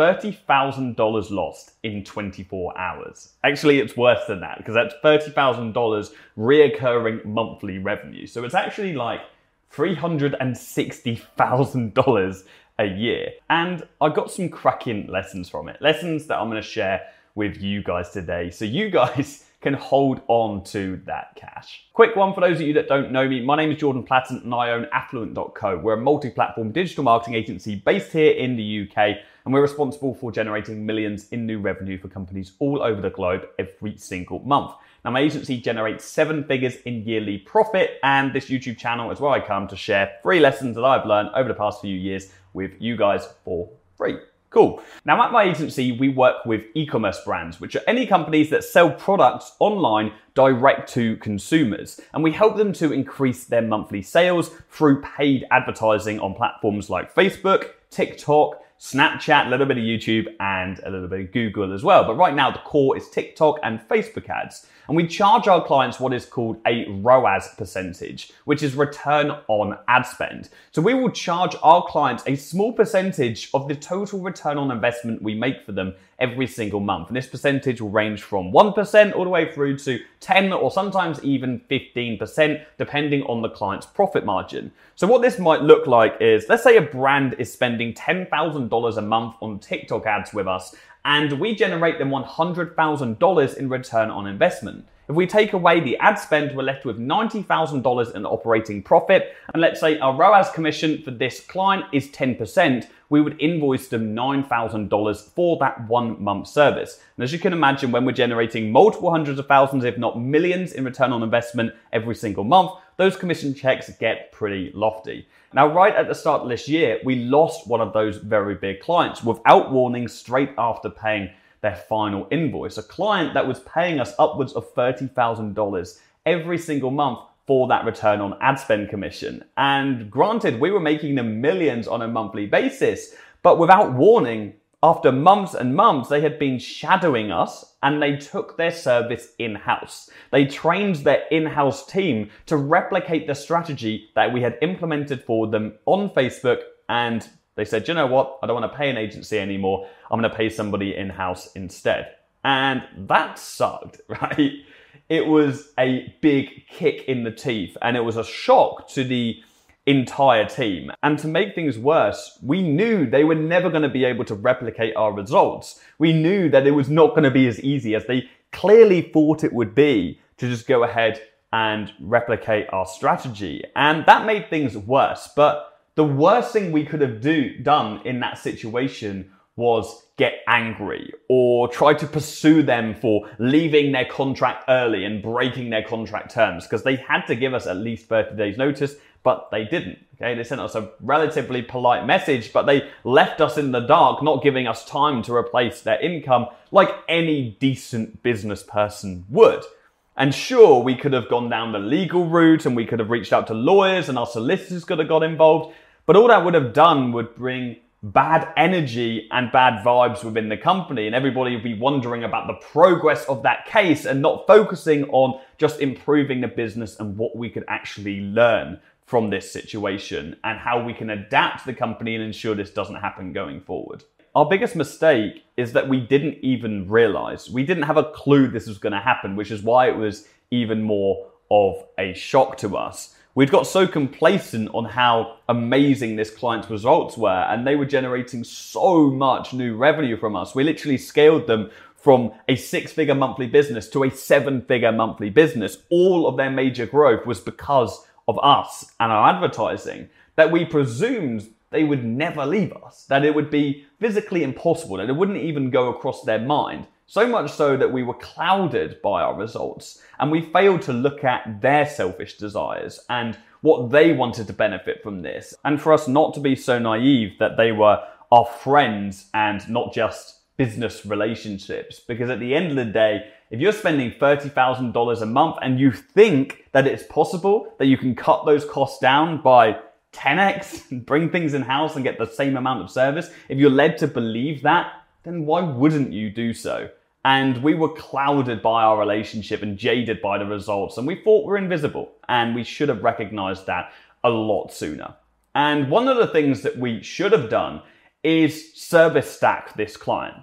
$30,000 lost in 24 hours. Actually, it's worse than that because that's $30,000 reoccurring monthly revenue. So it's actually like $360,000 a year. And I got some cracking lessons from it. Lessons that I'm going to share with you guys today. So you guys can hold on to that cash. Quick one for those of you that don't know me. My name is Jordan Platten and I own Affluent.co. We're a multi-platform digital marketing agency based here in the UK and we're responsible for generating millions in new revenue for companies all over the globe every single month. Now, my agency generates seven figures in yearly profit, and this YouTube channel is where I come to share free lessons that I've learned over the past few years with you guys for free. Cool. Now, at my agency, we work with e commerce brands, which are any companies that sell products online direct to consumers. And we help them to increase their monthly sales through paid advertising on platforms like Facebook, TikTok, Snapchat, a little bit of YouTube, and a little bit of Google as well. But right now, the core is TikTok and Facebook ads. And we charge our clients what is called a ROAS percentage, which is return on ad spend. So we will charge our clients a small percentage of the total return on investment we make for them every single month. And this percentage will range from 1% all the way through to 10 or sometimes even 15%, depending on the client's profit margin. So what this might look like is, let's say a brand is spending $10,000 a month on TikTok ads with us and we generate them $100,000 in return on investment. If we take away the ad spend, we're left with $90,000 in operating profit. And let's say our ROAS commission for this client is 10%, we would invoice them $9,000 for that one month service. And as you can imagine, when we're generating multiple hundreds of thousands, if not millions in return on investment every single month, those commission checks get pretty lofty. Now, right at the start of this year, we lost one of those very big clients without warning straight after paying their final invoice. A client that was paying us upwards of $30,000 every single month for that return on ad spend commission. And granted, we were making them millions on a monthly basis, but without warning, after months and months, they had been shadowing us and they took their service in house. They trained their in house team to replicate the strategy that we had implemented for them on Facebook. And they said, you know what? I don't want to pay an agency anymore. I'm going to pay somebody in house instead. And that sucked, right? It was a big kick in the teeth and it was a shock to the entire team. And to make things worse, we knew they were never going to be able to replicate our results. We knew that it was not going to be as easy as they clearly thought it would be to just go ahead and replicate our strategy. And that made things worse. But the worst thing we could have do, done in that situation was get angry or try to pursue them for leaving their contract early and breaking their contract terms because they had to give us at least 30 days notice but they didn't. Okay, they sent us a relatively polite message, but they left us in the dark, not giving us time to replace their income like any decent business person would. And sure, we could have gone down the legal route and we could have reached out to lawyers and our solicitors could have got involved, but all that would have done would bring bad energy and bad vibes within the company and everybody would be wondering about the progress of that case and not focusing on just improving the business and what we could actually learn from this situation and how we can adapt the company and ensure this doesn't happen going forward. Our biggest mistake is that we didn't even realize, we didn't have a clue this was going to happen, which is why it was even more of a shock to us. We'd got so complacent on how amazing this client's results were, and they were generating so much new revenue from us. We literally scaled them from a six figure monthly business to a seven figure monthly business. All of their major growth was because of us and our advertising that we presumed they would never leave us, that it would be physically impossible, that it wouldn't even go across their mind. So much so that we were clouded by our results and we failed to look at their selfish desires and what they wanted to benefit from this. And for us not to be so naive that they were our friends and not just business relationships. Because at the end of the day, if you're spending $30,000 a month and you think that it's possible that you can cut those costs down by 10x and bring things in house and get the same amount of service, if you're led to believe that, then why wouldn't you do so? And we were clouded by our relationship and jaded by the results, and we thought we we're invisible, and we should have recognized that a lot sooner. And one of the things that we should have done is service stack this client.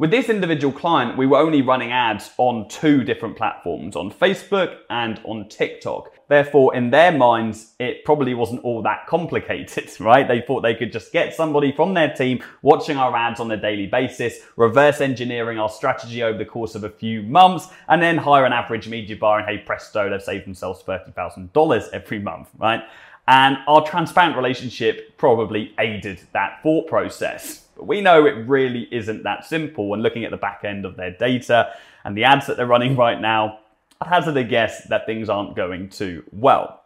With this individual client, we were only running ads on two different platforms, on Facebook and on TikTok. Therefore, in their minds, it probably wasn't all that complicated, right? They thought they could just get somebody from their team watching our ads on a daily basis, reverse engineering our strategy over the course of a few months, and then hire an average media buyer and hey presto, they've saved themselves $30,000 every month, right? And our transparent relationship probably aided that thought process. But we know it really isn't that simple. And looking at the back end of their data and the ads that they're running right now, I'd hazard a guess that things aren't going too well.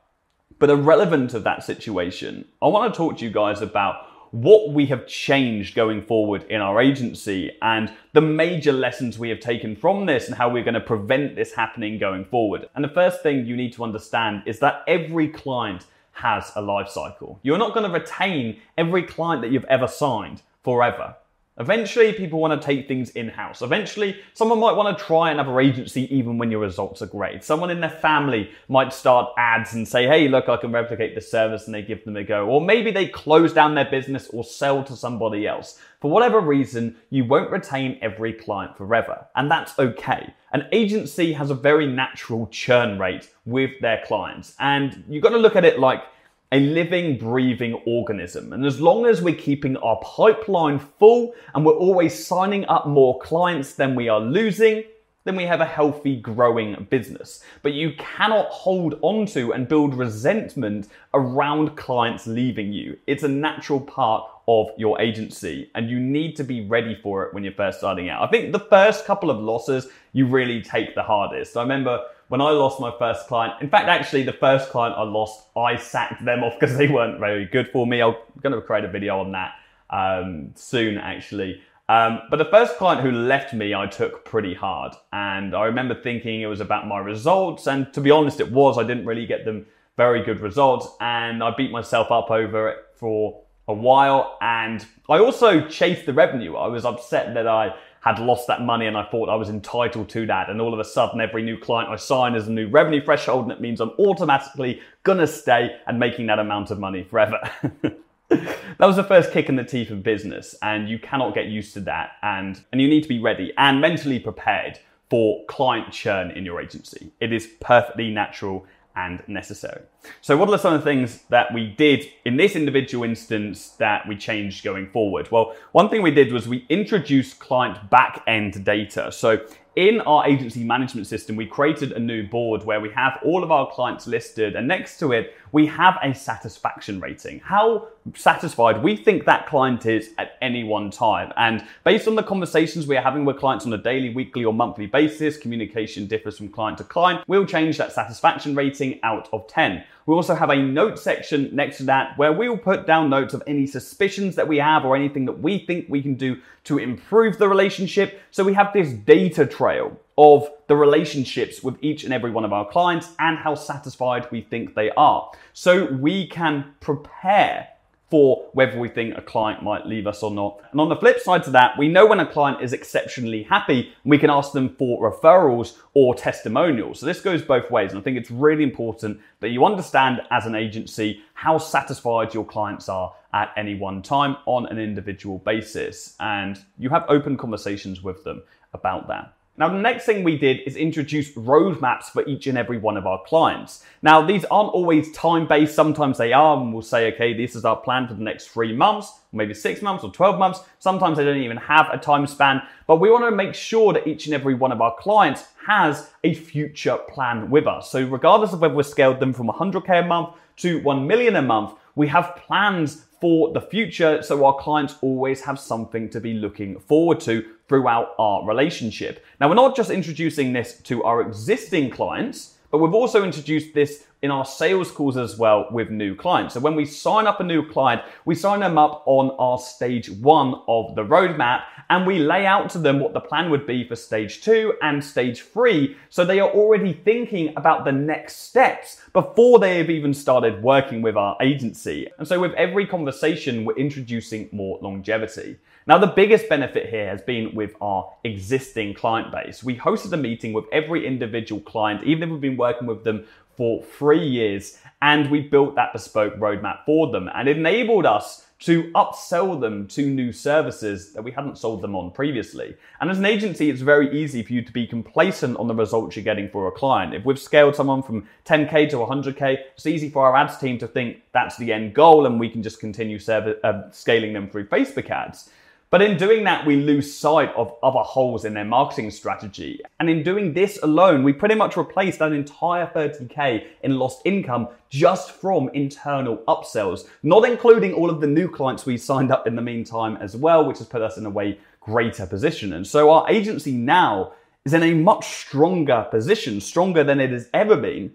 But irrelevant of that situation, I want to talk to you guys about what we have changed going forward in our agency and the major lessons we have taken from this and how we're going to prevent this happening going forward. And the first thing you need to understand is that every client has a life cycle. You're not going to retain every client that you've ever signed forever. Eventually, people want to take things in house. Eventually, someone might want to try another agency even when your results are great. Someone in their family might start ads and say, hey, look, I can replicate this service, and they give them a go. Or maybe they close down their business or sell to somebody else. For whatever reason, you won't retain every client forever. And that's okay. An agency has a very natural churn rate with their clients. And you've got to look at it like a living, breathing organism. And as long as we're keeping our pipeline full and we're always signing up more clients than we are losing, then we have a healthy, growing business. But you cannot hold onto and build resentment around clients leaving you. It's a natural part of your agency and you need to be ready for it when you're first starting out. I think the first couple of losses you really take the hardest. I remember when I lost my first client, in fact, actually, the first client I lost, I sacked them off because they weren't very good for me. I'm going to create a video on that um, soon, actually. Um, but the first client who left me, I took pretty hard. And I remember thinking it was about my results. And to be honest, it was. I didn't really get them very good results. And I beat myself up over it for a while. And I also chased the revenue. I was upset that I had lost that money and I thought I was entitled to that. And all of a sudden, every new client I sign is a new revenue threshold, and it means I'm automatically gonna stay and making that amount of money forever. that was the first kick in the teeth of business, and you cannot get used to that. And, and you need to be ready and mentally prepared for client churn in your agency. It is perfectly natural and necessary. So, what are some of the things that we did in this individual instance that we changed going forward? Well, one thing we did was we introduced client back end data. So, in our agency management system, we created a new board where we have all of our clients listed, and next to it, we have a satisfaction rating. How satisfied we think that client is at any one time. And based on the conversations we're having with clients on a daily, weekly, or monthly basis, communication differs from client to client, we'll change that satisfaction rating out of 10. We also have a note section next to that where we'll put down notes of any suspicions that we have or anything that we think we can do to improve the relationship. So we have this data trail of the relationships with each and every one of our clients and how satisfied we think they are. So we can prepare for whether we think a client might leave us or not. And on the flip side to that, we know when a client is exceptionally happy, we can ask them for referrals or testimonials. So this goes both ways. And I think it's really important that you understand as an agency how satisfied your clients are at any one time on an individual basis. And you have open conversations with them about that. Now, the next thing we did is introduce roadmaps for each and every one of our clients. Now, these aren't always time based. Sometimes they are, and we'll say, okay, this is our plan for the next three months, maybe six months or 12 months. Sometimes they don't even have a time span, but we want to make sure that each and every one of our clients has a future plan with us. So, regardless of whether we've scaled them from 100K a month to 1 million a month, we have plans for the future so our clients always have something to be looking forward to throughout our relationship. Now, we're not just introducing this to our existing clients, but we've also introduced this in our sales calls as well with new clients. So when we sign up a new client, we sign them up on our stage one of the roadmap and we lay out to them what the plan would be for stage two and stage three. So they are already thinking about the next steps before they have even started working with our agency. And so with every conversation, we're introducing more longevity. Now, the biggest benefit here has been with our existing client base. We hosted a meeting with every individual client, even if we've been working with them for three years, and we built that bespoke roadmap for them. And it enabled us to upsell them to new services that we hadn't sold them on previously. And as an agency, it's very easy for you to be complacent on the results you're getting for a client. If we've scaled someone from 10K to 100K, it's easy for our ads team to think that's the end goal and we can just continue serv- uh, scaling them through Facebook ads. But in doing that, we lose sight of other holes in their marketing strategy. And in doing this alone, we pretty much replaced that entire 30K in lost income just from internal upsells, not including all of the new clients we signed up in the meantime as well, which has put us in a way greater position. And so our agency now is in a much stronger position, stronger than it has ever been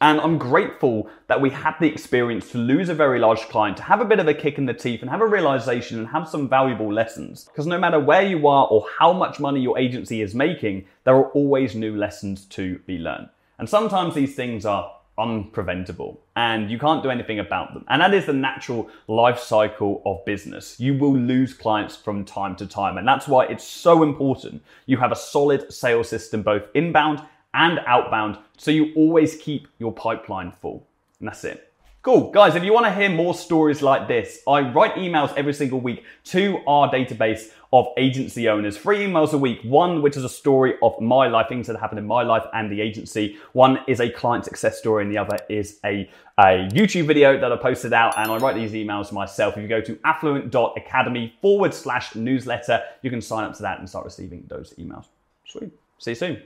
and I'm grateful that we had the experience to lose a very large client, to have a bit of a kick in the teeth and have a realization and have some valuable lessons. Because no matter where you are or how much money your agency is making, there are always new lessons to be learned. And sometimes these things are unpreventable and you can't do anything about them. And that is the natural life cycle of business. You will lose clients from time to time. And that's why it's so important you have a solid sales system, both inbound and outbound, so you always keep your pipeline full. And that's it. Cool. Guys, if you want to hear more stories like this, I write emails every single week to our database of agency owners. Three emails a week. One, which is a story of my life, things that happened in my life and the agency. One is a client success story, and the other is a, a YouTube video that I posted out. And I write these emails myself. If you go to affluent.academy forward slash newsletter, you can sign up to that and start receiving those emails. Sweet. See you soon.